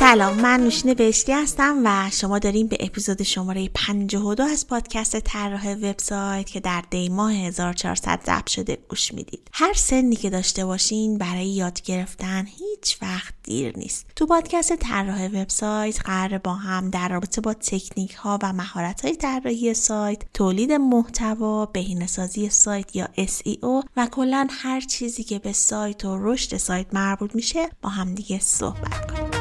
سلام من نوشین بهشتی هستم و شما داریم به اپیزود شماره 52 از پادکست طراح وبسایت که در دی ماه 1400 ضبط شده گوش می‌دید. هر سنی که داشته باشین برای یاد گرفتن هیچ وقت دیر نیست. تو پادکست طراح وبسایت قرار با هم در رابطه با تکنیک ها و مهارت های طراحی سایت تولید محتوا بهینه‌سازی سایت یا SEO و کلا هر چیزی که به سایت و رشد سایت مربوط میشه با هم دیگه صحبت کنیم.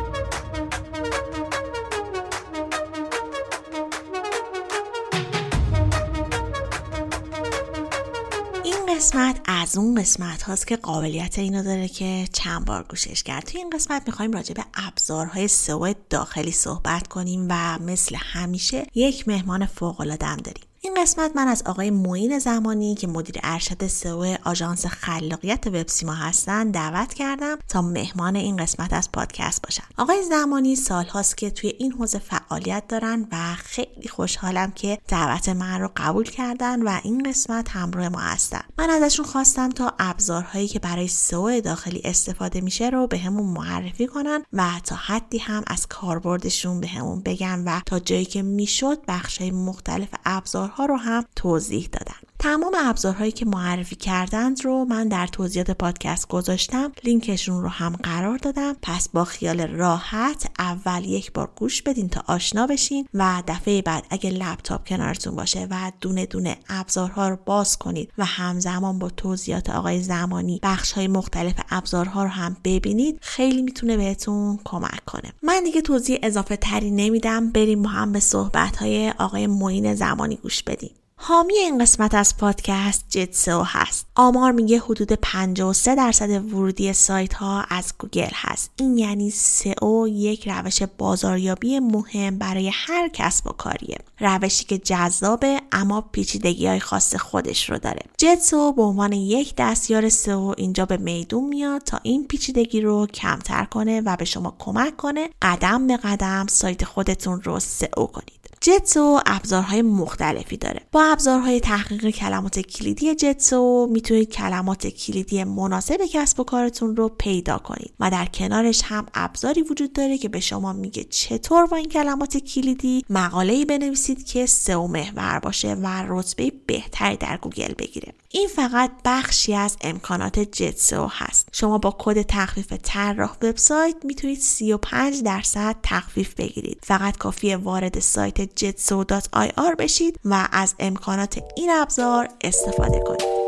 قسمت از اون قسمت هاست که قابلیت اینو داره که چند بار گوشش کرد. توی این قسمت می‌خوایم راجع به ابزارهای سئو داخلی صحبت کنیم و مثل همیشه یک مهمان فوق العاده داریم. این قسمت من از آقای موین زمانی که مدیر ارشد سئو آژانس خلاقیت وبسیما هستن دعوت کردم تا مهمان این قسمت از پادکست باشن. آقای زمانی سالهاست که توی این حوزه فعالیت دارن و خیلی خوشحالم که دعوت من رو قبول کردن و این قسمت همراه ما هستن. من ازشون خواستم تا ابزارهایی که برای سئو داخلی استفاده میشه رو به همون معرفی کنن و تا حدی هم از کاربردشون به همون بگن و تا جایی که می‌شد بخشهای مختلف ابزار ابزارها رو هم توضیح دادن. تمام ابزارهایی که معرفی کردند رو من در توضیحات پادکست گذاشتم. لینکشون رو هم قرار دادم. پس با خیال راحت اول یک بار گوش بدین تا آشنا بشین و دفعه بعد اگه لپتاپ کنارتون باشه و دونه دونه ابزارها رو باز کنید و همزمان با توضیحات آقای زمانی بخش های مختلف ابزارها رو هم ببینید خیلی می‌تونه بهتون کمک کنه. من دیگه توضیح اضافه تری نمیدم. بریم با هم به صحبت های آقای معین زمانی گوش بدیم. حامی این قسمت از پادکست جتسو هست. آمار میگه حدود 53 درصد ورودی سایت ها از گوگل هست. این یعنی سئو یک روش بازاریابی مهم برای هر کسب و کاریه. روشی که جذابه اما پیچیدگی های خاص خودش رو داره. جتسو به عنوان یک دستیار سئو اینجا به میدون میاد تا این پیچیدگی رو کمتر کنه و به شما کمک کنه قدم به قدم سایت خودتون رو سئو کنید. جتسو ابزارهای مختلفی داره. با ابزارهای تحقیق کلمات کلیدی جتسو می‌تونید کلمات کلیدی مناسب کسب و کارتون رو پیدا کنید و در کنارش هم ابزاری وجود داره که به شما میگه چطور با این کلمات کلیدی مقاله‌ای بنویسید که سئو محور باشه و رتبه بهتری در گوگل بگیره. این فقط بخشی از امکانات Jetseo هست. شما با کد تخفیف طراح وبسایت می‌تونید 35 درصد تخفیف بگیرید. فقط کافیه وارد سایت jetseo.ir بشید و از امکانات این ابزار استفاده کنید.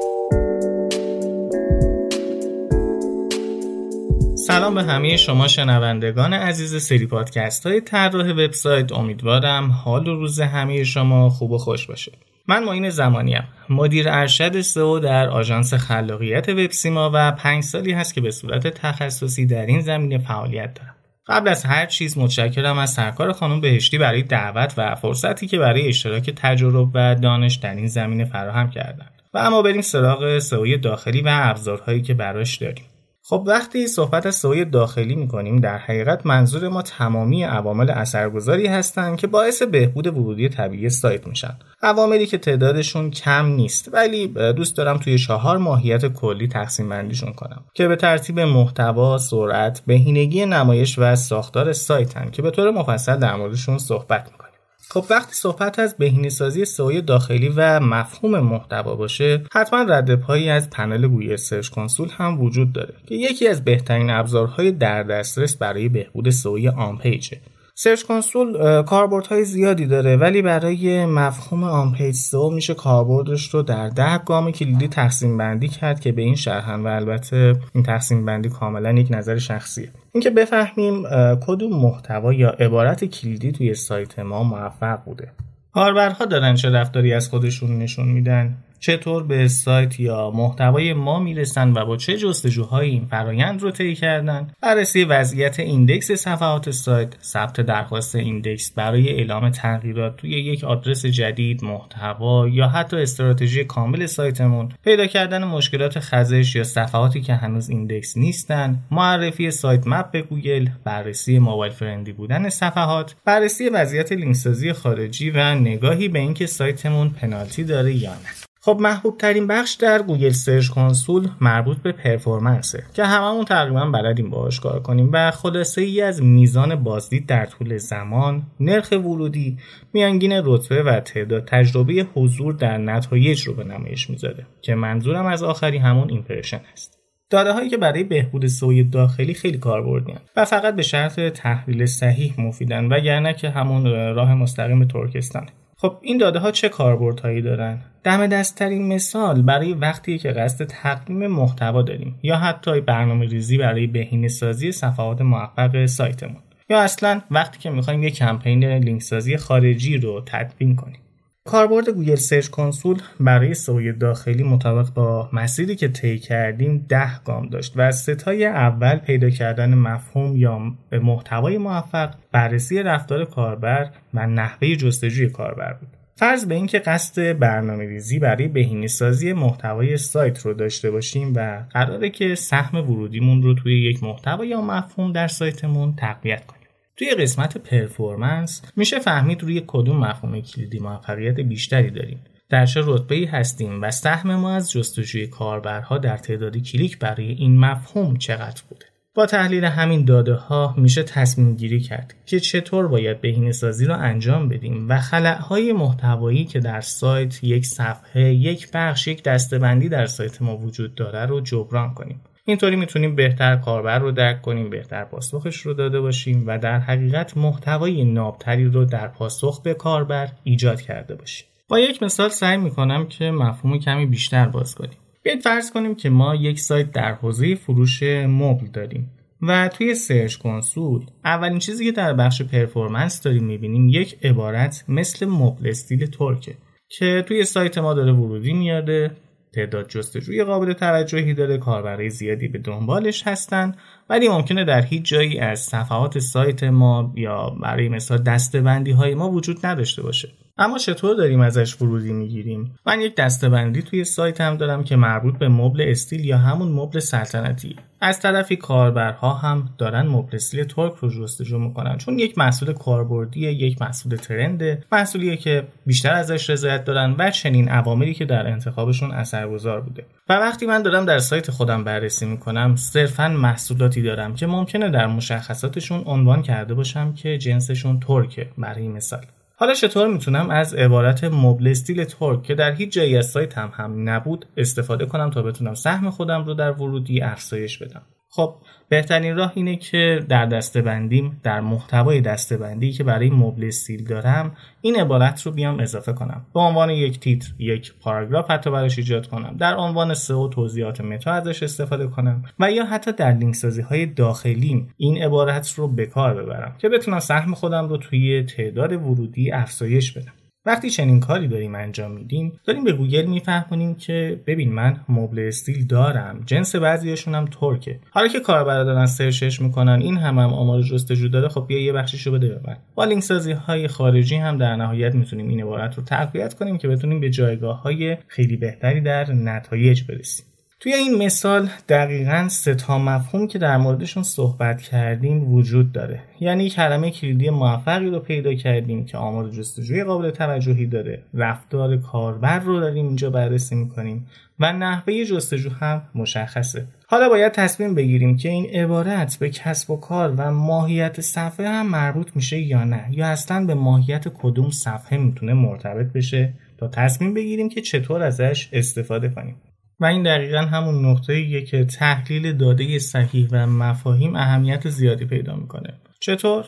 سلام به همه شما شنوندگان عزیز سری پادکست های طراح وبسایت. امیدوارم حال و روز همه شما خوب و خوش باشه. من معین زمانیم. مدیر ارشد سئو در آژانس خلاقیت وبسیما و پنج سالی هست که به صورت تخصصی در این زمینه فعالیت دارم. قبل از هر چیز متشکرم از سرکار خانم بهشتی برای دعوت و فرصتی که برای اشتراک تجربه و دانش در این زمینه فراهم کردند. و اما بریم سراغ سئو داخلی و ابزارهایی که براش داریم. خب وقتی صحبت از سئو داخلی می‌کنیم در حقیقت منظور ما تمامی عوامل اثرگذاری هستند که باعث بهبود ورودی طبیعی سایت میشن. عواملی که تعدادشون کم نیست ولی دوست دارم توی چهار ماهیت کلی تقسیم بندیشون کنم که به ترتیب محتوا، سرعت، بهینگی نمایش و ساختار سایتن که به طور مفصل در موردشون صحبت می‌کنیم خب وقتی صحبت از بهینه‌سازی سئو داخلی و مفهوم محتوا باشه حتما رد پایی از پنل گوگل سرچ کنسول هم وجود داره که یکی از بهترین ابزارهای در دسترس برای بهبود سئو on page ه. سرچ کنسول کاربردهای زیادی داره ولی برای مفهوم on page سئو میشه کاربردش رو در ده گام کلیدی تقسیم بندی کرد که به این شرحن و البته این تقسیم بندی کاملا یک نظر شخصیه. اینکه بفهمیم کدوم محتوا یا عبارت کلیدی توی سایت ما موفق بوده. کاربرها دارن چه رفتاری از خودشون نشون میدن؟ چطور به سایت یا محتوای ما می‌رسن و با چه جستجوهایی این فرایند رو طی کردن؟ بررسی وضعیت index صفحات سایت ثبت درخواست index برای اعلام تغییرات توی یک آدرس جدید محتوا یا حتی استراتژی کامل سایتمون. پیدا کردن مشکلات خزش یا صفحاتی که هنوز index نیستن. معرفی sitemap به گوگل. بررسی mobile friendly بودن صفحات. بررسی وضعیت لینک سازی خارجی و نگاهی به اینکه سایتمون پنالتی داره یا نه. خب محبوب ترین بخش در گوگل سرچ کنسول مربوط به performance ه که هممون تقریبا بلدیم باهاش کار کنیم و خلاصه ای از میزان بازدید در طول زمان، نرخ ورودی، میانگین رتبه و تعداد تجربه حضور در نتایج رو به نمایش می‌ذاره که منظورم از آخری همون impression است. داده هایی که برای بهبود سئوی داخلی خیلی کاربردی و فقط به شرط تحلیل صحیح مفیدن وگرنه که همون راه مستقیم ترکستانه خب این داده ها چه کاربردهایی دارن؟ دم دستترین مثال برای وقتی که قصد تقدیم محتوا داریم یا حتی برنامه ریزی برای بهینه سازی صفحات موفق سایتمون. یا اصلا وقتی که می‌خوایم یک کمپین لینک سازی خارجی رو تدوین کنیم. کاربرد گوگل سرچ کنسول برای سئوی داخلی مطابق با مسیری که طی کردیم ده گام داشت و سه تای اول پیدا کردن مفهوم یا به محتوای موفق بررسی رفتار کاربر و نحوه جستجوی کاربر بود. فرض به اینکه قصد برنامه ریزی برای بهینه سازی محتوای سایت رو داشته باشیم و قراره که سهم ورودیمون رو توی یک محتوا یا مفهوم در سایتمون تقویت کنیم. توی قسمت پرفورمنس میشه فهمید روی کدوم مفهوم کلیدی موفقیت بیشتری داریم. در چه رتبه هستیم و سهم ما از جستجوی کاربرها در تعداد کلیک برای این مفهوم چقدر بوده؟ با تحلیل همین داده ها میشه تصمیم گیری کرد که چطور باید بهینه سازی رو انجام بدیم و های محتوایی که در سایت یک صفحه یک بخش یک دستبندی در سایت ما وجود داره رو جبران کنیم. اینطوری می‌تونیم بهتر کاربر رو درک کنیم بهتر پاسخش رو داده باشیم و در حقیقت محتوای نابتری رو در پاسخ به کاربر ایجاد کرده باشیم. با یک مثال سعی می‌کنم که مفهوم کمی بیشتر باز کنیم. بیاید فرض کنیم که ما یک سایت در حوزه فروش مبل داریم و توی سرچ کنسول اولین چیزی که در بخش performance داریم می‌بینیم یک عبارت مثل مبل استیل ترکه که توی سایت ما داره ورودی میاده تعداد جستجوی قابل توجهی داره کاربرای زیادی به دنبالش هستن ولی ممکنه در هیچ جایی از صفحات سایت ما یا برای مثال دسته‌بندی های ما وجود نداشته باشه. اما چطور داریم ازش ورودی می‌گیریم؟ من یک دستبندی توی سایت هم دارم که مربوط به مبل استیل یا همون مبل سلطنتی از طرفی کاربرها هم دارن مبل استیل ترک رو جستجو می‌کنن چون یک محصول کاربردی یک محصول ترنده محصولیه که بیشتر ازش رضایت دارن و چنین عواملی که در انتخابشون اثرگذار بوده. و وقتی من دارم در سایت خودم بررسی می‌کنم صرفا محصولاتی دارم که ممکنه در مشخصاتشون عنوان کرده باشم که جنسشون ترکه برای مثال. حالا چطور می‌تونم از عبارت مبل استیل تورک که در هیچ جایی از سایت هم هم نبود استفاده کنم تا بتونم سهم خودم رو در ورودی افزایش بدم؟ خب بهترین راه اینه که در دسته بندیم در محتوای دسته بندی که برای مبل استیل دارم این عبارت رو بیام اضافه کنم. به عنوان یک تیتر یک پاراگراف حتی براش ایجاد کنم. در عنوان سئو توضیحات متا ازش استفاده کنم. و یا حتی در لینک سازی های داخلیم این عبارت رو به کار ببرم که بتونم سهم خودم رو توی تعداد ورودی افزایش بدم. وقتی چنین کاری داریم انجام میدیم داریم به گوگل میفهمونیم که ببین من مبل استیل دارم جنس بعضیاشون هم ترکه. حالا که کاربرا دارن سرچش می‌کنن این هم هم آمار جستجو داره خب بیا یه بخشیشو بده به من. با لینک سازی های خارجی هم در نهایت می‌تونیم این عبارت رو تقویت کنیم که بتونیم به جایگاه های خیلی بهتری در نتایج برسیم. توی این مثال دقیقا سه تا مفهوم که در موردشون صحبت کردیم وجود داره. یعنی کلمه کلیدی موفقی رو پیدا کردیم که آمار جستجوی قابل توجهی داره. رفتار کاربر رو داریم اینجا بررسی می‌کنیم و نحوه جستجو هم مشخصه. حالا باید تصمیم بگیریم که این عبارت به کسب و کار و ماهیت صفحه هم مربوط میشه یا نه یا اصلا به ماهیت کدوم صفحه می‌تونه مرتبط بشه؟ تا تصمیم بگیریم که چطور ازش استفاده کنیم. و این دقیقا همون نقطه ایه که تحلیل داده صحیح و مفاهیم اهمیت زیادی پیدا می‌کنه. چطور؟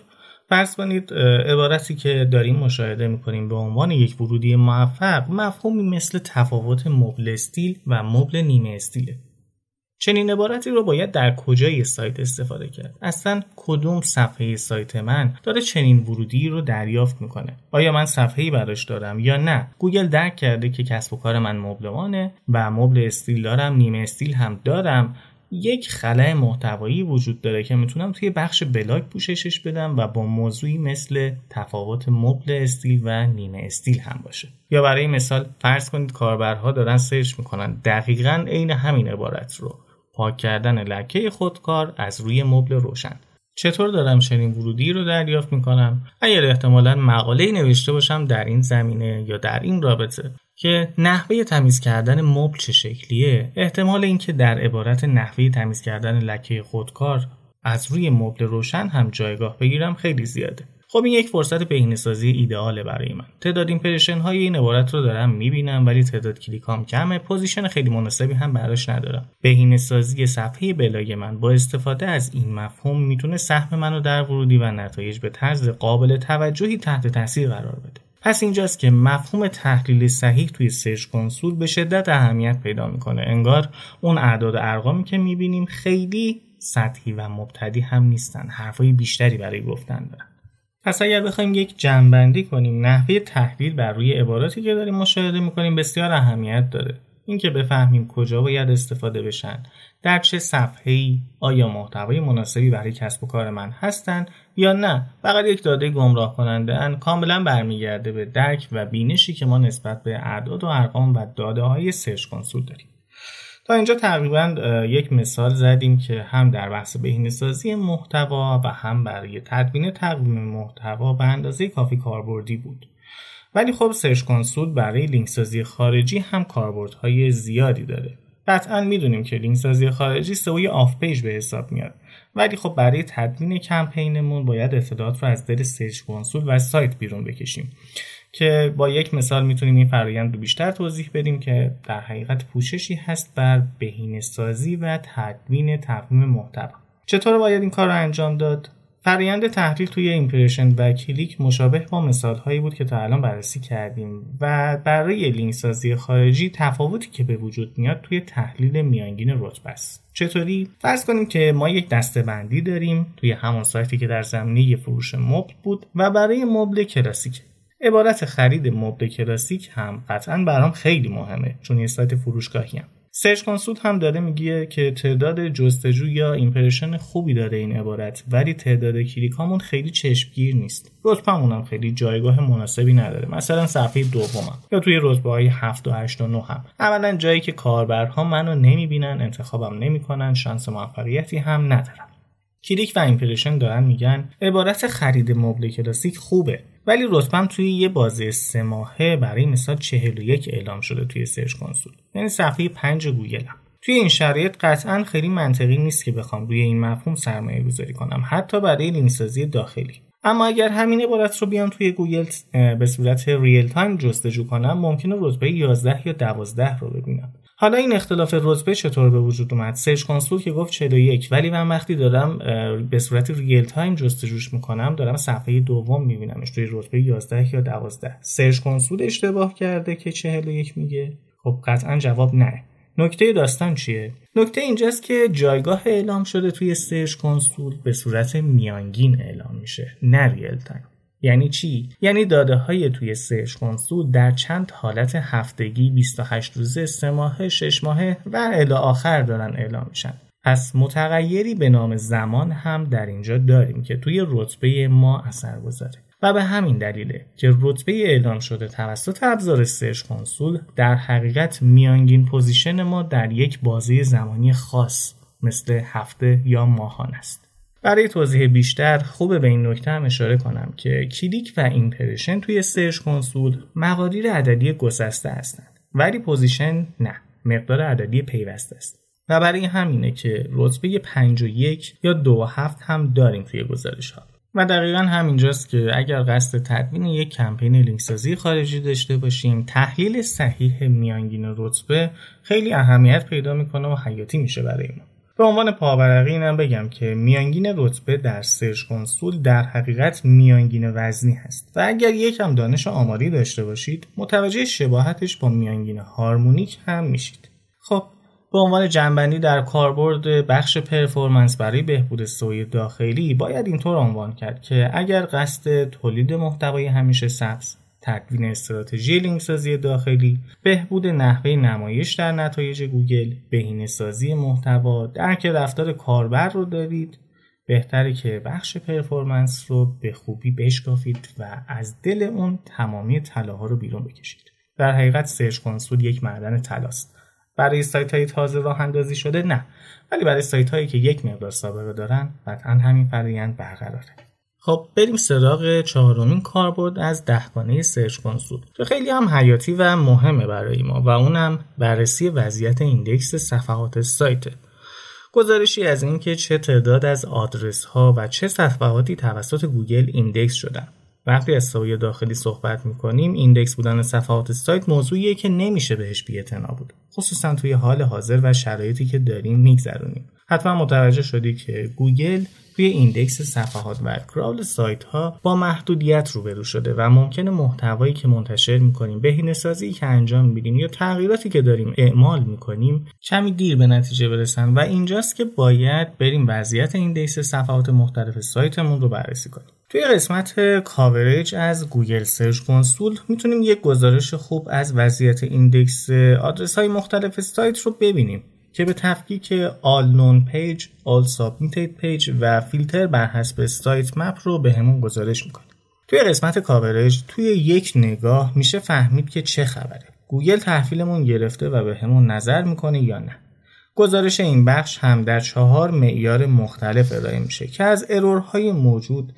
فرض کنید عبارتی که داریم مشاهده می‌کنیم به عنوان یک ورودی موفق مفهومی مثل تفاوت مبل استیل و مبل نیمه استیله. چنین عبارتی رو باید در کجای سایت استفاده کرد؟ اصلا کدوم صفحه سایت من داره چنین ورودی رو دریافت می‌کنه؟ آیا من صفحه‌ای براش دارم یا نه؟ گوگل درک کرده که کسب و کار من مبلمانه و مبل استیل دارم نیمه استیل هم دارم. یک خلأ محتوایی وجود داره که می‌تونم توی بخش بلاگ پوششش بدم و با موضوعی مثل تفاوت مبل استیل و نیمه استیل هم باشه. یا برای مثال فرض کنید کاربرها دارن سرچ می‌کنن. دقیقا عین همین عبارت رو. پاک کردن لکه خودکار از روی مبل روشن. چطور دارم چنین ورودی رو دریافت می‌کنم؟ اگر احتمالا مقاله نوشته باشم در این زمینه یا در این رابطه. که نحوه تمیز کردن مبل چه شکلیه؟ احتمال اینکه در عبارت نحوه تمیز کردن لکه خودکار از روی مبل روشن هم جایگاه بگیرم خیلی زیاده. خب این یک فرصت بهینه‌سازی ایده‌آله برای من. تعداد impression های این عبارت رو دارم می‌بینم ولی تعداد کلیکام کمه position خیلی مناسبی هم براش ندارم. بهینه‌سازی صفحه بلاگ من با استفاده از این مفهوم می‌تونه سهم منو در ورودی و نتایج به طرز قابل توجهی تحت تاثیر قرار بده. پس اینجاست که مفهوم تحلیل صحیح توی سرچ کنسول به شدت اهمیت پیدا می‌کنه. انگار اون اعداد و ارقامی که می‌بینیم خیلی سطحی و مبتدی هم نیستن. حرفای بیشتری برای گفتن دارن. پس اگر بخوایم یک جمع‌بندی کنیم نحوه تحلیل بر روی عباراتی که داریم مشاهده می‌کنیم بسیار اهمیت داره. اینکه بفهمیم کجا باید استفاده بشن. در چه ای آیا محتوای مناسبی برای کسب و کار من هستند یا نه. فقط یک داده گمراه کننده ان کاملا برمیگرده به درک و بینشی که ما نسبت به اعداد و ارقام و داده های سرچ کنسول داریم. تا اینجا تقریبا یک مثال زدیم که هم در بحث بهینه‌سازی محتوا و هم برای تدوین تقویم محتوا به اندازه کافی کاربردی بود. ولی خب Search Console برای لینک سازی خارجی هم کاربردهای زیادی داره. قطعا می‌دونیم که لینک سازی خارجی سئو off page به حساب میاد. ولی خب برای تدوین کمپینمون باید اطلاعات رو از دل Search Console و سایت بیرون بکشیم. که با یک مثال می‌تونیم این فرایند رو بیشتر توضیح بدیم که در حقیقت پوششی هست بر بهینه سازی و تدوین تقویم محتوا. چطور باید این کار رو انجام داد؟ فرایند تحلیل توی impression و کلیک مشابه با مثال هایی بود که تا الان بررسی کردیم و برای لینک سازی خارجی تفاوتی که به وجود میاد توی تحلیل میانگین رتبه است. چطوری؟ فرض کنیم که ما یک دسته بندی داریم توی همون سایتی که در زمینه فروش مبل بود و برای مبل کلاسیک عبارت خرید مبل کلاسیک هم قطعا برام خیلی مهمه چون یه سایت فروشگاهی هم. Search Console هم داره میگه که تعداد جستجو یا impression خوبی داره این عبارت ولی تعداد کلیک هامون خیلی چشمگیر نیست. رتبهمون هم خیلی جایگاه مناسبی نداره مثلا صفحه دومم یا توی رتبه های 7 و 8 و 9 هم. اولا جایی که کاربرها منو نمی‌بینن انتخابم نمی‌کنن شانس موفقیتی هم ندارم. کلیک و impression دارن میگن عبارت خرید مبل کلاسیک خوبه. ولی رتبم توی یه بازه سه ماهه برای مثال 41 اعلام شده توی Search Console. یعنی صفحه 5 گوگلم. توی این شرایط قطعا خیلی منطقی نیست که بخوام روی این مفهوم سرمایه گذاری کنم حتی برای لینکسازی داخلی. اما اگر همین عبارت رو بیام توی گوگل به صورت real time جستجو کنم ممکنه رتبه 11 یا 12 رو ببینم. حالا این اختلاف رتبه چطور به وجود اومد؟ Search Console که گفت 41 ولی من وقتی دارم به صورت real time جستجوش می‌کنم دارم صفحه دوم میبینمش توی رتبه 11 یا 12 Search Console اشتباه کرده که 41 میگه. خب قطعا جواب نه. نکته داستان چیه؟ نکته اینجاست که جایگاه اعلام شده توی Search Console به صورت میانگین اعلام میشه نه real time. یعنی چی؟ یعنی داده های توی Search Console در چند حالت هفتگی 28 روزه سه ماهه 6 ماهه و الی آخر دارن اعلام میشن. پس متغیری به نام زمان هم در اینجا داریم که توی رتبه ما اثر گذاره. و به همین دلیله که رتبه اعلام شده توسط ابزار Search Console در حقیقت میانگین position ما در یک بازه زمانی خاص مثل هفته یا ماهانه است. برای توضیح بیشتر خوبه به این نکته هم اشاره کنم که کلیک و impression توی Search Console مقادیر عددی گسسته هستند ولی position نه مقدار عددی پیوسته است. و برای همینه که رتبه 5 و 1 یا 2 و 7 هم داریم توی گزارش ها و دقیقا همینجاست که اگر قصد تدوین یک کمپین لینکسازی خارجی داشته باشیم تحلیل صحیح میانگین رتبه خیلی اهمیت پیدا می‌کنه و حیاتی میشه برای ما. به عنوان پاورقی اینم بگم که میانگین رتبه در سرچ کنسول در حقیقت میانگین وزنی هست. و اگر یکم دانش آماری داشته باشید متوجه شباهتش با میانگین هارمونیک هم میشید. خب به عنوان جنبندی در کاربرد بخش پرفورمنس برای بهبود سوی داخلی باید اینطور عنوان کرد که اگر قصد تولید محتوای همیشه سبز تدوین استراتژی لینکسازی داخلی بهبود نحوه نمایش در نتایج گوگل بهینه سازی محتوا درک رفتار کاربر رو دارید. بهتره که بخش performance رو به خوبی بشکافید و از دل اون تمامی طلاها رو بیرون بکشید. در حقیقت Search Console یک معدن طلاست. برای سایت های تازه راه اندازی شده نه ولی برای سایت هایی که یک مقدار سابقه دارن قطعا همین فرایند برقراره. خب بریم سراغ چهارمین کاربرد از دهگانه Search Console که خیلی هم حیاتی و مهمه برای ما و اونم بررسی وضعیت index صفحات سایت. گزارشی از اینکه چه تعداد از آدرس ها و چه صفحاتی توسط گوگل index شدن. وقتی از سئو داخلی صحبت می‌کنیم index بودن صفحات سایت موضوعیه که نمیشه بهش بی‌اعتنا بود. خصوصا توی حال حاضر و شرایطی که داریم میگذرونیم. حتما متوجه شدی که گوگل توی index صفحات و crawl سایت ها با محدودیت روبرو شده و ممکنه محتوایی که منتشر می‌کنیم بهینه سازی که انجام میدیم یا تغییراتی که داریم اعمال می‌کنیم کمی دیر به نتیجه برسن و اینجاست که باید بریم وضعیت index صفحات مختلف سایتمون رو بررسی کنیم. توی قسمت coverage از گوگل Search Console می‌تونیم یک گزارش خوب از وضعیت index آدرس های مختلف سایت رو ببینیم. که به تفکیک All Known Page, All Submitted Page و فیلتر بر حسب sitemap رو بهمون گزارش می‌کنه. توی قسمت coverage توی یک نگاه میشه فهمید که چه خبره. گوگل تحویلمون گرفته و بهمون نظر می‌کنه یا نه. گزارش این بخش هم در چهار معیار مختلف ارائه میشه که از error های موجود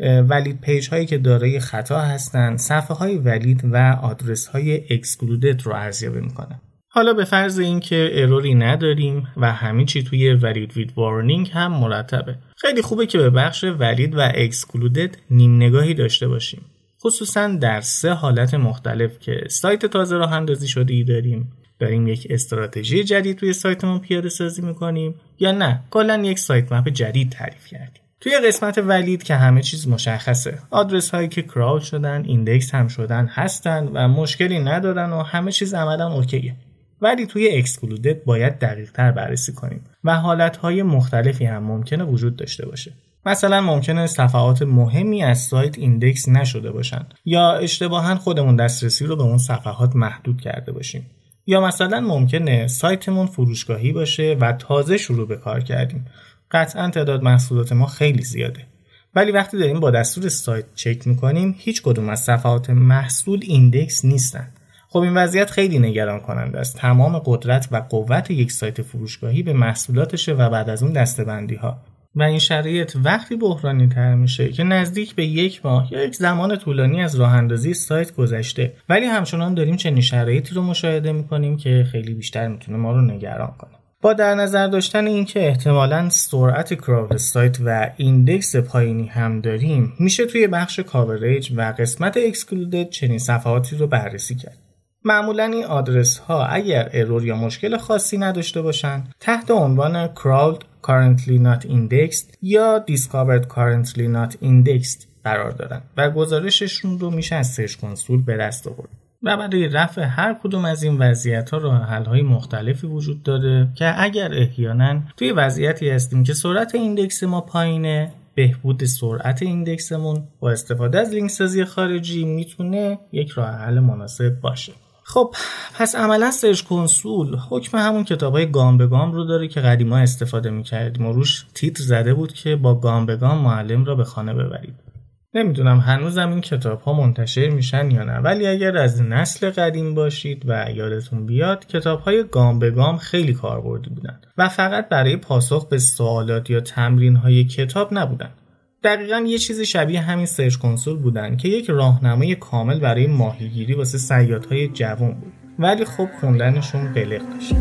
valid page هایی که دارای خطا هستند صفحه های valid و آدرس های excluded رو ارزیابی می‌کنه حالا به فرض اینکه error ی نداریم و همه چی توی valid with warning هم مرتبه. خیلی خوبه که به بخش valid و excluded نیم نگاهی داشته باشیم. خصوصا در سه حالت مختلف که سایت تازه راه اندازی شده ای داریم. داریم یک استراتژی جدید توی سایتمون پیاده سازی می‌کنیم یا نه؟ کلا یک sitemap جدید تعریف کردیم. توی قسمت valid که همه چیز مشخصه. آدرس هایی که crawl شدن index هم شدن هستن و مشکلی ندارن و همه چیز عملا اوکیه. ولی توی excluded باید دقیق تر بررسی کنیم و حالت های مختلفی هم ممکنه وجود داشته باشه. مثلا ممکنه صفحات مهمی از سایت index نشده باشن یا اشتباها خودمون دسترسی رو به اون صفحات محدود کرده باشیم. یا مثلا ممکنه سایتمون فروشگاهی باشه و تازه شروع به کار کردیم. قطعا تعداد محصولات ما خیلی زیاده. ولی وقتی داریم با دستور سایت چک می‌کنیم هیچ کدوم از صفحات محصول index نیستن. خب این وضعیت خیلی نگران کننده است. تمام قدرت و قوت یک سایت فروشگاهی به محصولاتشه و بعد از اون دسته بندی ها و این شرایط وقتی بحرانی تر میشه که نزدیک به یک ماه یا یک زمان طولانی از راه اندازی سایت گذشته. ولی همچنان داریم چنین شرایطی رو مشاهده می‌کنیم که خیلی بیشتر می‌تونه ما رو نگران کنه. با در نظر داشتن اینکه احتمالا سرعت crawl سایت و index پایینی هم داریم میشه توی بخش coverage و قسمت excluded چنین صفحاتی رو بررسی کرد. معمولا این آدرس ها اگر error یا مشکل خاصی نداشته باشن تحت عنوان crawled currently not indexed یا discovered currently not indexed قرار دارن و گزارششون رو میشه از Search Console به دست آورد. و برای رفع هر کدوم از این وضعیت ها راه حل های مختلفی وجود داره که اگر احیانا توی وضعیتی هستیم که سرعت index ما پایینه بهبود سرعت index مون با استفاده از لینک سازی خارجی می‌تونه یک راه حل مناسب باشه. خب پس عملا Search Console حکم همون کتاب های گام به گام رو داره که قدیما استفاده می‌کردیم و روش تیتر زده بود که با گام به گام معلم را به خانه ببرید نمی‌دونم هنوزم این کتاب ها منتشر میشن یا نه ولی اگر از نسل قدیم باشید و یادتون بیاد کتاب های گام به گام خیلی کاربردی بودن و فقط برای پاسخ به سوالات یا تمرین های کتاب نبودن دقیقا یه چیزی شبیه همین Search Console بودن که یک راهنمای کامل برای ماهیگیری واسه صیادهای جوان بود ولی خب خوندنشون قلق داشت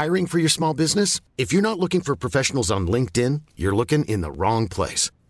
Hiring for your small business? If you're not looking for professionals on LinkedIn, you're looking in the wrong place.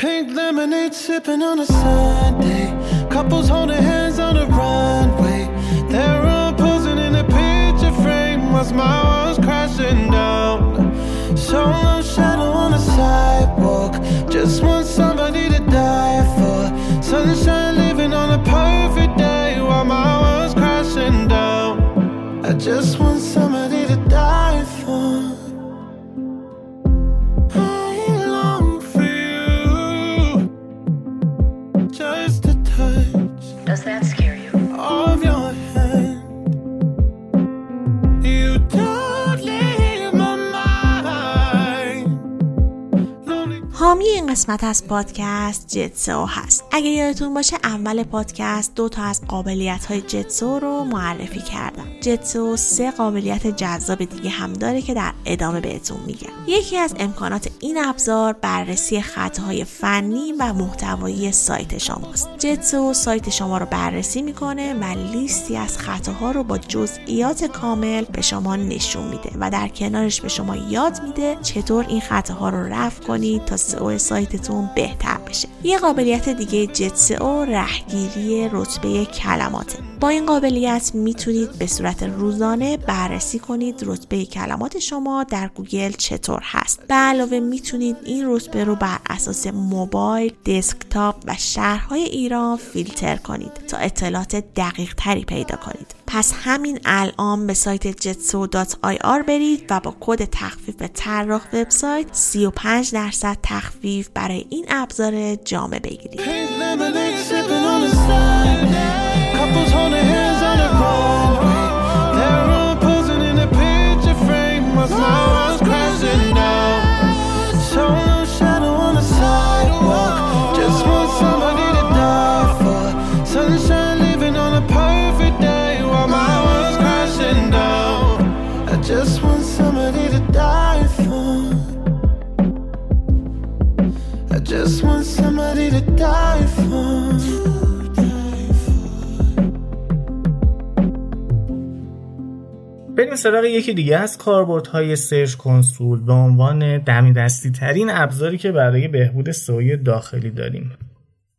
Pink lemonade sipping on a Sunday. Couples holding hands on the runway. They're all posing in a picture frame whilst my walls crashing down. Solo shadow on the sidewalk. Just want somebody to die for. Sunshine living on a perfect day while my world's crashing down. I just want somebody این قسمت از پادکست جتسو هست. اگه یادتون باشه اول پادکست دو تا از قابلیت های جتسو رو معرفی کردم. جتسو سه قابلیت جذاب دیگه هم داره که در ادامه بهتون میگم. یکی از امکانات این ابزار بررسی خطاهای فنی و محتوایی سایت شماست. جتسو سایت شما رو بررسی می‌کنه و لیستی از خطاها رو با جزئیات کامل به شما نشون میده و در کنارش به شما یاد میده چطور این خطاها رو رفع کنید تا سئو سایتتون بهتر بشه. یه قابلیت دیگه جت سئو رهگیری رتبه کلماته با این قابلیت می‌تونید به صورت روزانه بررسی کنید رتبه کلمات شما در گوگل چطور هست. به علاوه می‌تونید این رتبه رو بر اساس موبایل، دسکتاپ و شهرهای ایران فیلتر کنید تا اطلاعات دقیق تری پیدا کنید. پس همین الان به سایت jetseo.ir برید و با کد تخفیف طراح وبسایت 35 درصد تخفیف برای این ابزار جامع بگیرید. بریم سراغ یکی دیگه از کاربردهای Search Console به عنوان دم دستی ترین ابزاری که برای بهبود سئو داخلی داریم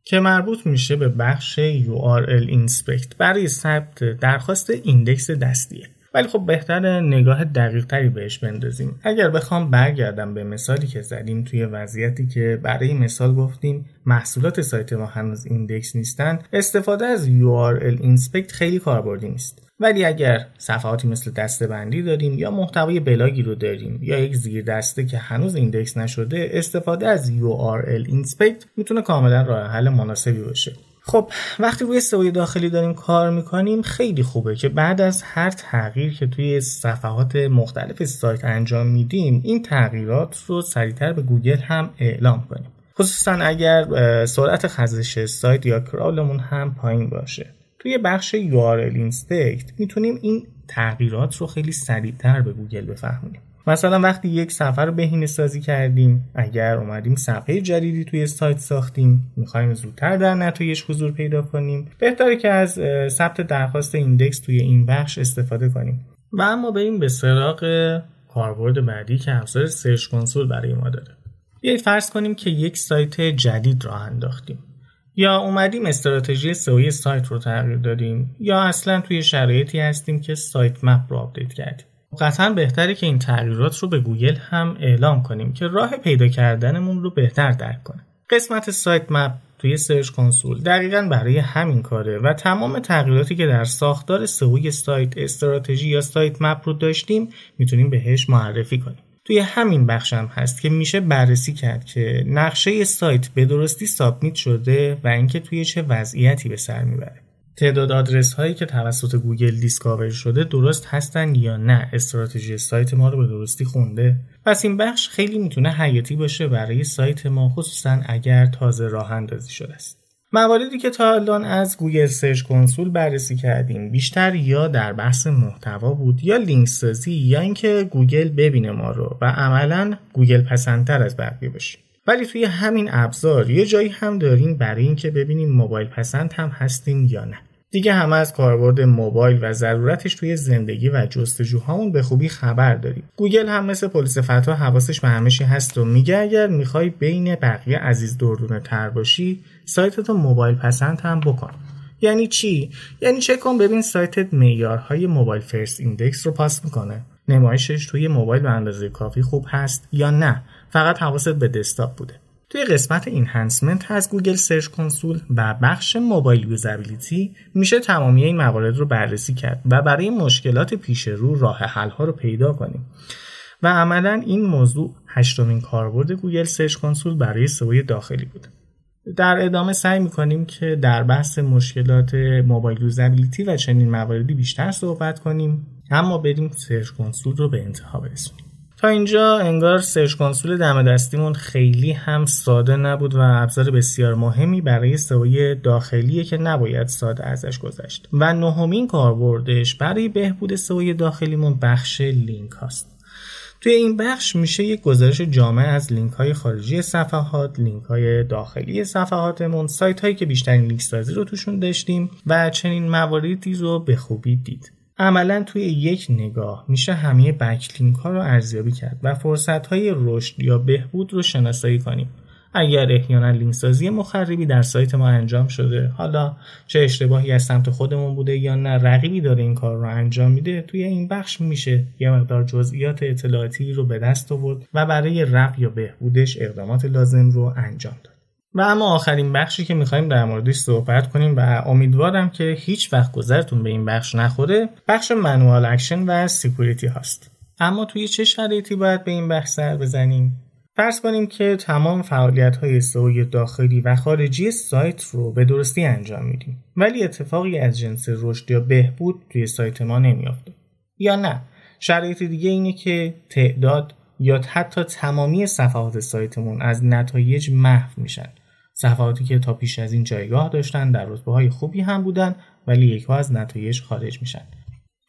که مربوط میشه به بخش URL Inspect برای ثبت درخواست index دستیه. ولی خب بهتر نگاه دقیق تری بهش بندازیم. اگر بخوام برگردم به مثالی که زدیم توی وضعیتی که برای مثال گفتیم محصولات سایت ما هنوز index نیستن استفاده از URL Inspect خیلی کاربردی نیست. ولی اگر صفحاتی مثل دسته بندی داریم یا محتوای بلاگی رو داریم یا یک زیر دسته که هنوز index نشده استفاده از URL Inspect می‌تونه کاملا راه حل مناسبی باشه. خب وقتی روی سئو داخلی داریم کار می‌کنیم خیلی خوبه که بعد از هر تغییر که توی صفحات مختلف سایت انجام میدیم این تغییرات رو سریعتر به گوگل هم اعلام کنیم. خصوصا اگر سرعت خزش سایت یا crawl مون هم پایین باشه. توی بخش URL Inspect می‌تونیم این تغییرات رو خیلی سریعتر به گوگل بفهمونیم. مثلا وقتی یک صفحه رو بهینه سازی کردیم اگر اومدیم صفحه جدیدی توی سایت ساختیم می‌خوایم زودتر در نتایج حضور پیدا کنیم بهتره که از ثبت درخواست index توی این بخش استفاده کنیم. و اما بریم به سراغ کاربرد بعدی که ابزار Search Console برای ما داره بیایید فرض کنیم که یک سایت جدید راه انداختیم. یا اومدیم استراتژی سئو سایت رو تغییر دادیم یا اصلا توی شرایطی هستیم که sitemap رو آپدیت کردیم. قطعا بهتره که این تغییرات رو به گوگل هم اعلام کنیم که راه پیدا کردنمون رو بهتر درک کنه. قسمت sitemap توی Search Console دقیقا برای همین کاره و تمام تغییراتی که در ساختار سئو سایت استراتژی یا sitemap رو داشتیم می‌تونیم بهش معرفی کنیم. توی همین بخش هم هست که میشه بررسی کرد که نقشه سایت به درستی submit شده و اینکه توی چه وضعیتی به سر می‌بره. تعداد آدرس هایی که توسط گوگل discover شده درست هستن یا نه؟ استراتژی سایت ما رو به درستی خونده. پس این بخش خیلی می‌تونه حیاتی باشه برای سایت ما خصوصا اگر تازه راه اندازی شده است. مواردی که تا الان از گوگل Search Console بررسی کردیم بیشتر یا در بحث محتوا بود یا لینک سازی یا اینکه گوگل ببینه ما رو و عملا گوگل پسندتر از بقیه باشیم ولی توی همین ابزار یه جایی هم داریم برای اینکه ببینیم موبایل پسند هم هستیم یا نه. دیگه همه از کاربرد موبایل و ضرورتش توی زندگی و جستجوهامون به خوبی خبر داریم. گوگل هم مثل پلیس فتا حواسش به همه هست و میگه اگر می‌خوای بین بقیه عزیز دردونه تر باشی سایتتو موبایل پسند هم بکن. یعنی چی؟ یعنی چک کن ببین سایتت معیارهای mobile first index رو pass می‌کنه. نمایشش توی موبایل به اندازه کافی خوب هست یا نه. فقط حواست به دسکتاپ بوده. توی قسمت enhancement از گوگل Search Console و بخش mobile usability میشه تمامی این موارد رو بررسی کرد و برای مشکلات پیش رو راه حل ها رو پیدا کنیم. و عملا این موضوع هشتمین کاربرد گوگل Search Console برای سئو داخلی بود. در ادامه سعی می‌کنیم که در بحث مشکلات mobile usability و چنین مواردی بیشتر صحبت کنیم اما بریم Search Console رو به انتها برسونیم. تا اینجا انگار Search Console دم دستیمون خیلی هم ساده نبود و ابزار بسیار مهمی برای سئو داخلیه که نباید ساده ازش گذشت و نهمین کاربردش برای بهبود سئو داخلیمون بخش لینک هاست توی این بخش میشه یک گزارش جامع از لینک های خارجی صفحات، لینک های داخلی صفحاتمون، سایت هایی که بیشترین لینک سازی رو توشون داشتیم و چنین مواردی رو به خوبی دید. عملا توی یک نگاه میشه همه backlink ها رو ارزیابی کرد و فرصت های رشد یا بهبود رو شناسایی کنیم. اگر احیانا لینک سازی مخربی در سایت ما انجام شده حالا چه اشتباهی از سمت خودمون بوده یا نه رقیبی داره این کار رو انجام میده توی این بخش میشه یه مقدار جزئیات اطلاعاتی رو به دست آورد و برای رفع یا بهبودش اقدامات لازم رو انجام داد. و اما آخرین بخشی که می‌خوایم در موردش صحبت کنیم و امیدوارم که هیچ وقت گذرتون به این بخش نخوره بخش manual action و security هاست. اما توی چه شرایطی باید به این بخش سر بزنیم؟ فرض کنیم که تمام فعالیت های سئو داخلی و خارجی سایت رو به درستی انجام میدیم ولی اتفاقی از جنس رشد یا بهبود توی سایت ما نمیافته. یا نه شرایط دیگه اینه که تعداد یا حتی تمامی صفحات سایتمون از نتایج محو میشن. صفحاتی که تا پیش از این جایگاه داشتن در رتبه های خوبی هم بودن ولی یکهو از نتایج خارج میشن.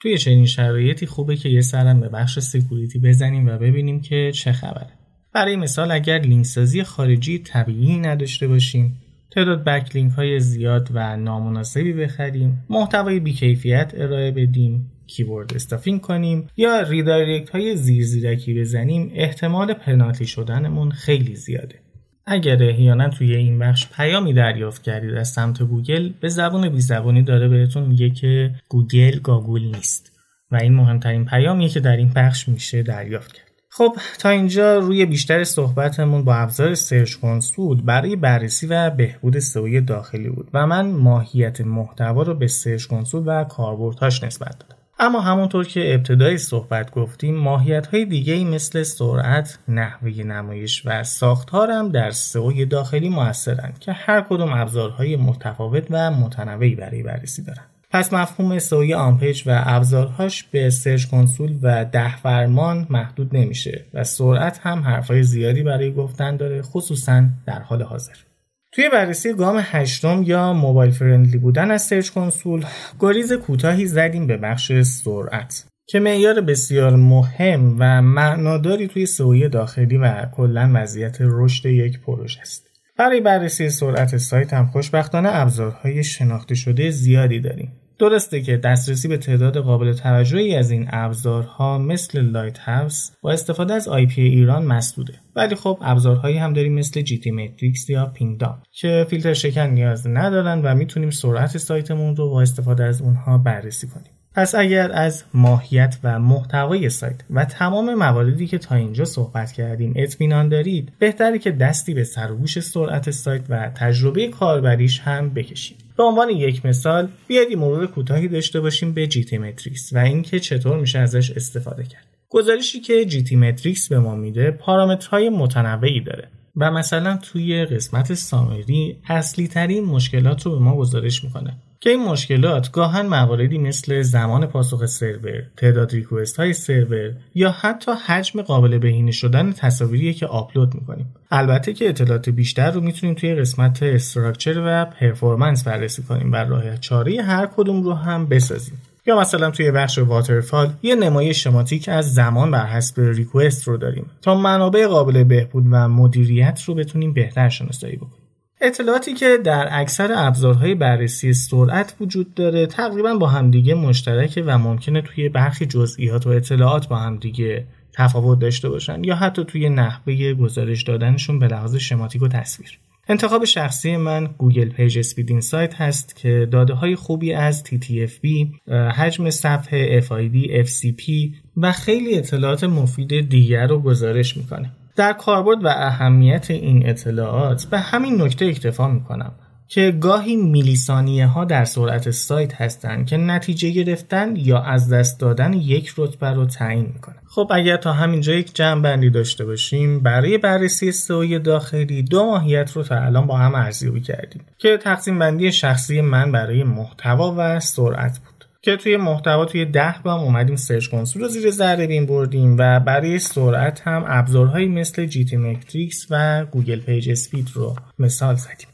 توی چنین شرایطی خوبه که یه سرم به بخش security بزنیم و ببینیم که چه خبره. برای مثال اگر لینک سازی خارجی طبیعی نداشته باشیم تعداد backlink های زیاد و نامناسبی بخریم محتوای بیکیفیت ارائه بدیم keyword stuffing کنیم یا redirect های زیر زیرکی بزنیم احتمال پنالتی شدنمون خیلی زیاده. اگر احیانا توی این بخش پیامی دریافت کردید از سمت گوگل به زبان بی زبانی داره بهتون میگه که گوگل گاگول نیست و این مهمترین پیامیه که در این بخش میشه دریافت کرد. خب تا اینجا روی بیشتر صحبتمون با ابزار Search Console برای بررسی و بهبود سئو داخلی بود و من ماهیت محتوا رو به Search Console و کاربردهاش نسبت دادم. اما همونطور که ابتدای صحبت گفتیم ماهیت های دیگه مثل سرعت، نحوه نمایش و ساختار هم در سئو داخلی موثرند که هر کدوم ابزارهای متفاوت و متنوعی برای بررسی دارند. پس مفهوم سئو on-page و ابزارهاش به Search Console و ده فرمان محدود نمیشه و سرعت هم حرفای زیادی برای گفتن داره خصوصا در حال حاضر. توی بررسی گام هشتم یا mobile friendly بودن از Search Console گریز کوتاهی زدیم به بخش سرعت که معیار بسیار مهم و معناداری توی سئو داخلی و کلا وضعیت رشد یک پروژه است. برای بررسی سرعت سایت هم خوشبختانه ابزارهای شناخته شده زیادی داریم. درسته که دسترسی به تعداد قابل توجهی از این ابزارها مثل Lighthouse با استفاده از IP ایران مسدوده. ولی خب ابزارهایی هم داریم مثل GTmetrix یا Pingdom که فیلتر شکن نیاز ندارن و می‌تونیم سرعت سایتمون رو با استفاده از اونها بررسی کنیم. پس اگر از ماهیت و محتوای سایت و تمام مواردی که تا اینجا صحبت کردیم اطمینان دارید بهتره که دستی به سر و گوش سرعت سایت و تجربه کاربریش هم بکشید. به عنوان یک مثال بیاید مرور کوتاهی داشته باشیم به GTmetrix و اینکه چطور میشه ازش استفاده کرد. گزارشی که GTmetrix به ما میده پارامترهای متنوعی داره و مثلا توی قسمت summary اصلی ترین مشکلات رو به ما گزارش می‌کنه. که این مشکلات گاهاً مواردی مثل زمان پاسخ سرور، تعداد request های سرور یا حتی حجم قابل بهینه شدن تصاویری که آپلود می‌کنیم. البته که اطلاعات بیشتر رو می‌تونیم توی قسمت structure و performance بررسی کنیم و راه چاره هر کدوم رو هم بسازیم. یا مثلا توی بخش waterfall یه نمای شماتیک از زمان بر حسب request رو داریم تا منابع قابل بهبود و مدیریت رو بتونیم بهتر شناسایی بکنیم. اطلاعاتی که در اکثر ابزارهای بررسی سرعت وجود داره تقریبا با همدیگه مشترکه و ممکنه توی برخی جزئیات و اطلاعات با همدیگه تفاوت داشته باشن یا حتی توی نحوه گزارش دادنشون به لحاظ شماتیک و تصویر انتخاب شخصی من Google PageSpeed Insight هست که داده های خوبی از TTFB، حجم صفحه FID، FCP و خیلی اطلاعات مفید دیگر رو گزارش می‌کنه. در کاربرد و اهمیت این اطلاعات به همین نکته اکتفا می‌کنم که گاهی میلی‌ثانیه ها در سرعت سایت هستند که نتیجه گرفتن یا از دست دادن یک رتبه رو تعیین می‌کنه خب اگر تا همینجا یک جمع بندی داشته باشیم برای بررسی سئو داخلی دو ماهیت رو تا الان با هم ارزیابی کردیم که تقسیم بندی شخصی من برای محتوا و سرعت بود. که توی محتوا توی ده گام اومدیم Search Console رو زیر ذره بین بردیم و برای سرعت هم ابزارهایی مثل GTmetrix و Google PageSpeed رو مثال زدیم.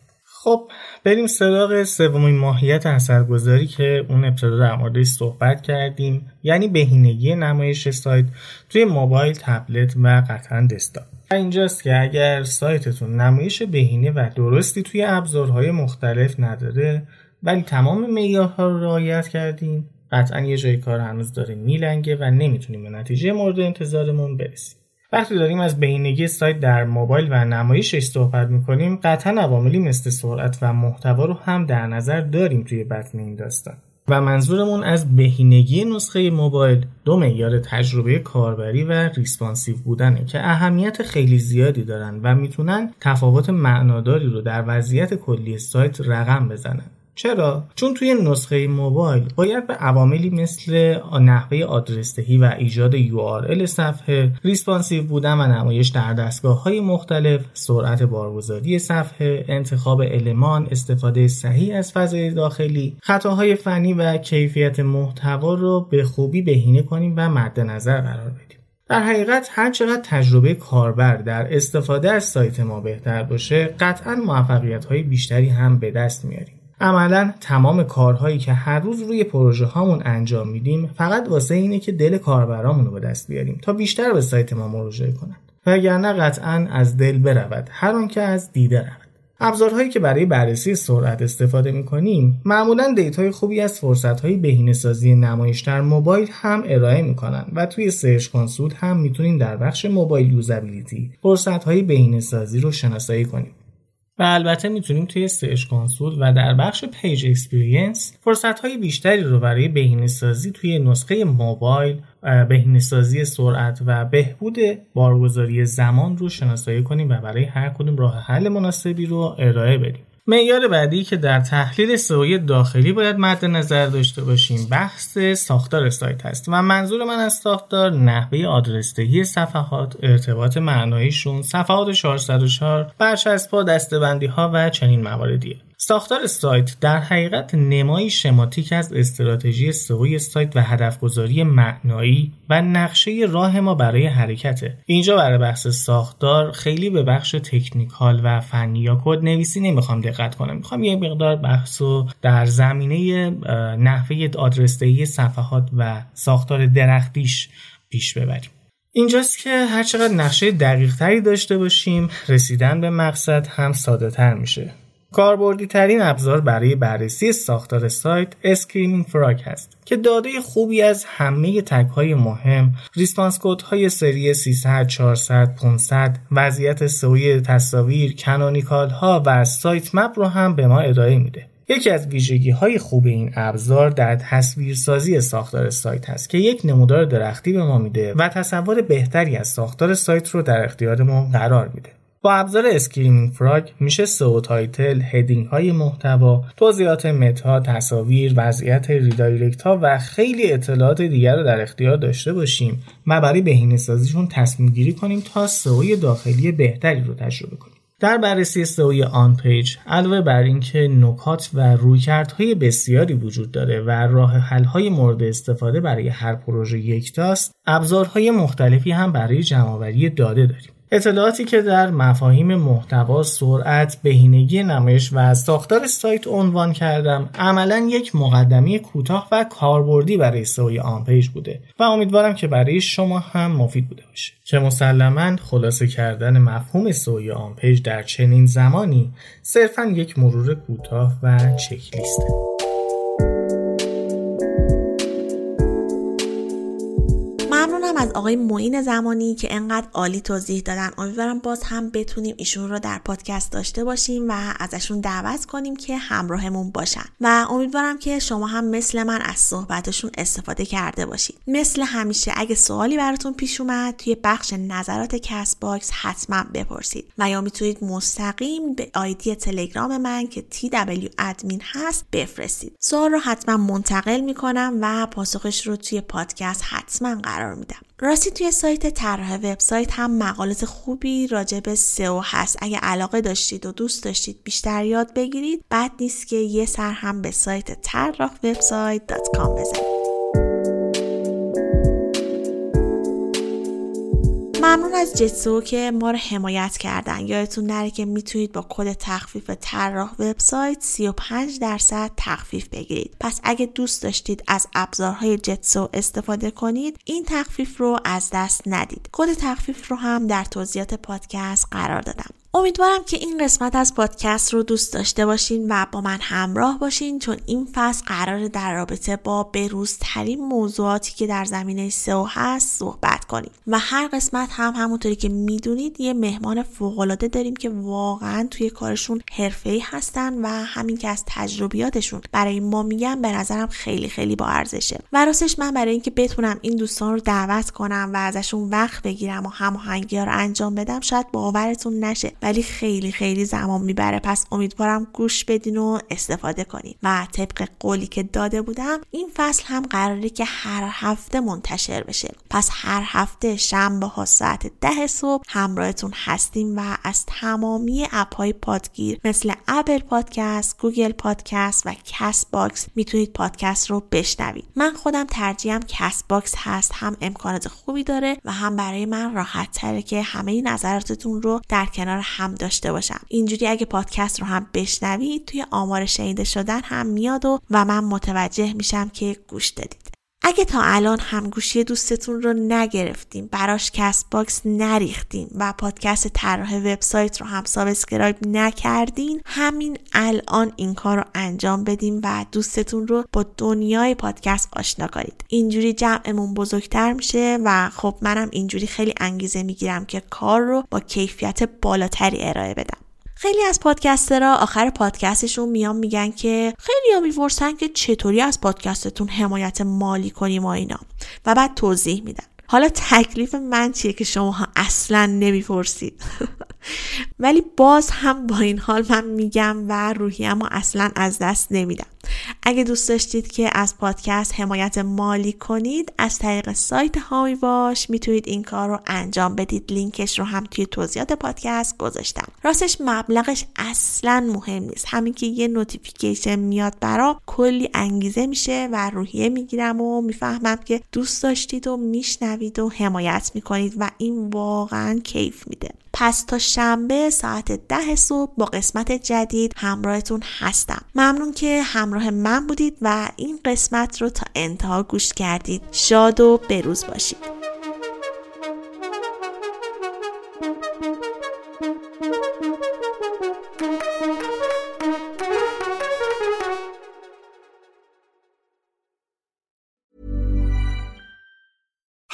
خب بریم سراغ سومین ماهیت اثرگذاری که اون ابتدا در موردش صحبت کردیم یعنی بهینگی نمایش سایت توی موبایل تبلت و قطعا دسکتاپ. اینجاست که اگر سایتتون نمایش بهینه و درستی توی ابزارهای مختلف نداره ولی تمام معیارها رو رعایت کردیم. قطعا یه جای کار هنوز داره میلنگه و نمی‌تونیم به نتیجه مورد انتظارمون برسیم. وقتی داریم از بهینگی سایت در موبایل و نمایشش صحبت می‌کنیم قطعا عواملی مثل سرعت و محتوا رو هم در نظر داریم توی بطن این داستان. و منظورمون از بهینگی نسخه موبایل دو معیار تجربه کاربری و responsive بودنه که اهمیت خیلی زیادی دارن و می‌تونن تفاوت معناداری رو در وضعیت کلی سایت رقم بزنن. چرا؟ چون توی نسخه موبایل باید به عواملی مثل نحوه آدرسدهی و ایجاد URL صفحه responsive بودن و نمایش در دستگاه های مختلف سرعت بارگذاری صفحه انتخاب المان استفاده صحیح از فضای داخلی خطاهای فنی و کیفیت محتوا رو به خوبی بهینه کنیم و مد نظر قرار بدیم. در حقیقت هر چقدر تجربه کاربر در استفاده از سایت ما بهتر باشه قطعا موفقیت های بیشتری هم به دست میاریم. عملا تمام کارهایی که هر روز روی پروژه هامون انجام میدیم فقط واسه اینه که دل کاربرامون رو به دست بیاریم تا بیشتر به سایت ما مراجعه کنند وگرنه قطعا از دل برود. هر آن که از دیده رود. ابزارهایی که برای بررسی سرعت استفاده می‌کنیم معمولا دیتای خوبی از فرصتهای بهینه‌سازی نمایش در موبایل هم ارائه می‌کنن و توی search console هم می‌تونیم در بخش mobile usability فرصتهای بهینه‌سازی رو شناسایی کنیم. و البته می‌تونیم توی search console و در بخش page experience فرصت های بیشتری رو برای بهینه سازی توی نسخه موبایل بهینه سازی سرعت و بهبود بارگذاری زمان رو شناسایی کنیم و برای هر کدوم راه حل مناسبی رو ارائه بدیم. معیار بعدی که در تحلیل سئو داخلی باید مد نظر داشته باشیم بحث ساختار سایت هست و منظور من از ساختار نحوه آدرسدهی صفحات ارتباط معناییشون صفحات 404 برچسب‌ها دستبندی ها و چنین مواردیه. ساختار سایت در حقیقت نمایی شماتیک از استراتژی سئو سایت و هدفگذاری معنایی و نقشه راه ما برای حرکته. اینجا برای بحث ساختار خیلی به بخش technical و فنی یا کد نویسی نمی‌خوام دقت کنم. می‌خوام یه مقدار بحث و در زمینه نحوه آدرسدهی صفحات و ساختار درختیش پیش ببریم. اینجاست که هرچقدر نقشه دقیق تری داشته باشیم رسیدن به مقصد هم ساده تر میشه. کاربردی ترین ابزار برای بررسی ساختار سایت Screaming Frog هست که داده خوبی از همه تگ های مهم response code های سری 300 400 500 وضعیت سئوی تصاویر canonical ها و sitemap رو هم به ما ارائه میده. یکی از ویژگی های خوب این ابزار در تصویرسازی ساختار سایت هست که یک نمودار درختی به ما میده و تصور بهتری از ساختار سایت رو در اختیارمون قرار میده. با ابزار Screaming Frog میشه سئو title، heading های محتوا، توضیحات meta، تصاویر، وضعیت redirect ها و خیلی اطلاعات دیگر رو در اختیار داشته باشیم و برای بهینه سازیشون تصمیم گیری کنیم تا سئو داخلی بهتری رو تجربه کنیم. در بررسی سئو on-page علاوه بر اینکه نکات و رویکردهای بسیاری وجود داره و راه حل‌های مورد استفاده برای هر پروژه یکتاست ابزارهای مختلفی هم برای جمعآوری داده داریم اطلاعاتی که در مفاهیم محتوا، سرعت، بهینگی نمایش و ساختار سایت عنوان کردم عملا یک مقدمه کوتاه و کاربردی برای سئو on-page بوده و امیدوارم که برای شما هم مفید بوده باشه. که مسلما خلاصه کردن مفهوم سئو on-page در چنین زمانی صرفا یک مرور کوتاه و چک لیسته ممنونم از آقای معین زمانی که انقدر عالی توضیح دادن. امیدوارم باز هم بتونیم ایشون رو در پادکست داشته باشیم و ازشون دعوت کنیم که همراهمون باشن. و امیدوارم که شما هم مثل من از صحبتشون استفاده کرده باشید. مثل همیشه اگه سوالی براتون پیش اومد توی بخش نظرات کست باکس حتما بپرسید. و یا می‌تونید مستقیم به آیدی تلگرام من که TW ادمین هست بفرستید. سوال رو حتما منتقل می‌کنم و پاسخش رو توی پادکست حتما قرار میدم. راستی توی سایت طراح وبسایت هم مقالات خوبی راجع به سئو هست. اگه علاقه داشتید و دوست داشتید بیشتر یاد بگیرید بد نیست که یه سر هم به سایت طراح وبسایت.com بزنید. ممنون از جتسو که ما رو حمایت کردن. یادتون نره که می‌تونید با کد تخفیف طراح وبسایت 35 درصد تخفیف بگیرید. پس اگه دوست داشتید از ابزارهای جتسو استفاده کنید این تخفیف رو از دست ندید. کد تخفیف رو هم در توضیحات پادکست قرار دادم. امیدوارم که این قسمت از پادکست رو دوست داشته باشین و با من همراه باشین چون این فصل قرار در رابطه با بروزترین موضوعاتی که در زمینه سئو هست صحبت کنیم. و هر قسمت هم همونطوری که می‌دونید یه مهمان فوقالعاده داریم که واقعا توی کارشون حرفه‌ای هستن و همین که از تجربیاتشون برای ما میگن به نظرم خیلی خیلی با ارزشه. و راستش من برای اینکه بتونم این دوستان رو دعوت کنم و ازشون وقت بگیرم و هماهنگی رو انجام بدم شاید باورتون نشه. ولی خیلی خیلی زمان می‌بره. پس امیدوارم گوش بدین و استفاده کنین. و طبق قولی که داده بودم این فصل هم قراره که هر هفته منتشر بشه. پس هر هفته شنبه ها ساعت ده صبح همراهتون هستیم و از تمامی اپ های پادگیر مثل اپل پادکست، گوگل پادکست و کست باکس می‌تونید پادکست رو بشنوید. من خودم ترجیحم کست باکس هست. هم امکانات خوبی داره و هم برای من راحت تره که همه نظراتتون رو در کنار هم داشته باشم. اینجوری اگه پادکست رو هم بشنوید توی آمار شنیده شدن هم میاد و, و من متوجه میشم که گوش دادید. اگه تا الان هم گوشی دوستتون رو نگرفتیم براش کست باکس نریختیم و پادکست طراح وبسایت رو هم subscribe نکردین همین الان این کار رو انجام بدیم و دوستتون رو با دنیای پادکست آشنا کنید. اینجوری جمعمون بزرگتر میشه و خب منم اینجوری خیلی انگیزه می‌گیرم که کار رو با کیفیت بالاتری ارائه بدم. خیلی از پادکسترها آخر پادکستشون میان میگن که خیلی ها می‌پرسن که چطوری از پادکستتون حمایت مالی کنیم و اینا. و بعد توضیح میدن. حالا تکلیف من چیه که شما اصلا نمی‌پرسید؟ ولی باز هم با این حال من میگم و روحیم اصلا از دست نمیدم. اگه دوست داشتید که از پادکست حمایت مالی کنید از طریق سایت حامی باش. می‌تونید این کار رو انجام بدید. لینکش رو هم توی توضیحات پادکست گذاشتم. راستش مبلغش اصلا مهم نیست. همین که یه notification میاد برام کلی انگیزه میشه و روحیه می‌گیرم و می‌فهمم که دوست داشتید و میشنوید و حمایت می‌کنید و این واقعا کیف میده. پس تا شنبه ساعت ده صبح با قسمت جدید همراهتون هستم. ممنون که همراه من بودید و این قسمت رو تا انتها گوش کردید. شاد و بروز باشید.